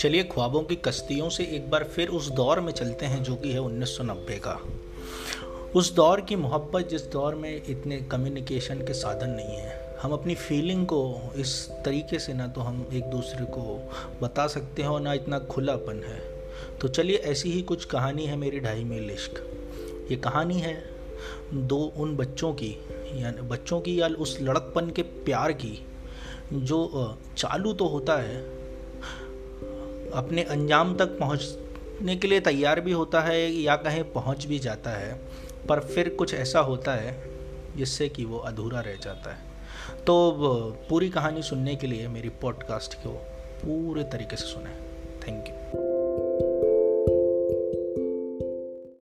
चलिए ख्वाबों की कश्तियों से एक बार फिर उस दौर में चलते हैं जो कि है 1990 का। उस दौर की मोहब्बत जिस दौर में इतने कम्युनिकेशन के साधन नहीं हैं। हम अपनी फीलिंग को इस तरीके से ना तो हम एक दूसरे को बता सकते हैं और ना इतना खुलापन है। तो चलिए ऐसी ही कुछ कहानी है मेरी ढाई मील इश्क। ये कहानी है दो उन बच्चों की, यानी बच्चों की या उस लड़कपन के प्यार की, जो चालू तो होता है अपने अंजाम तक पहुँचने के लिए तैयार भी होता है या कहें पहुँच भी जाता है, पर फिर कुछ ऐसा होता है जिससे कि वो अधूरा रह जाता है। तो पूरी कहानी सुनने के लिए मेरी पॉडकास्ट को पूरे तरीके से सुने। Thank you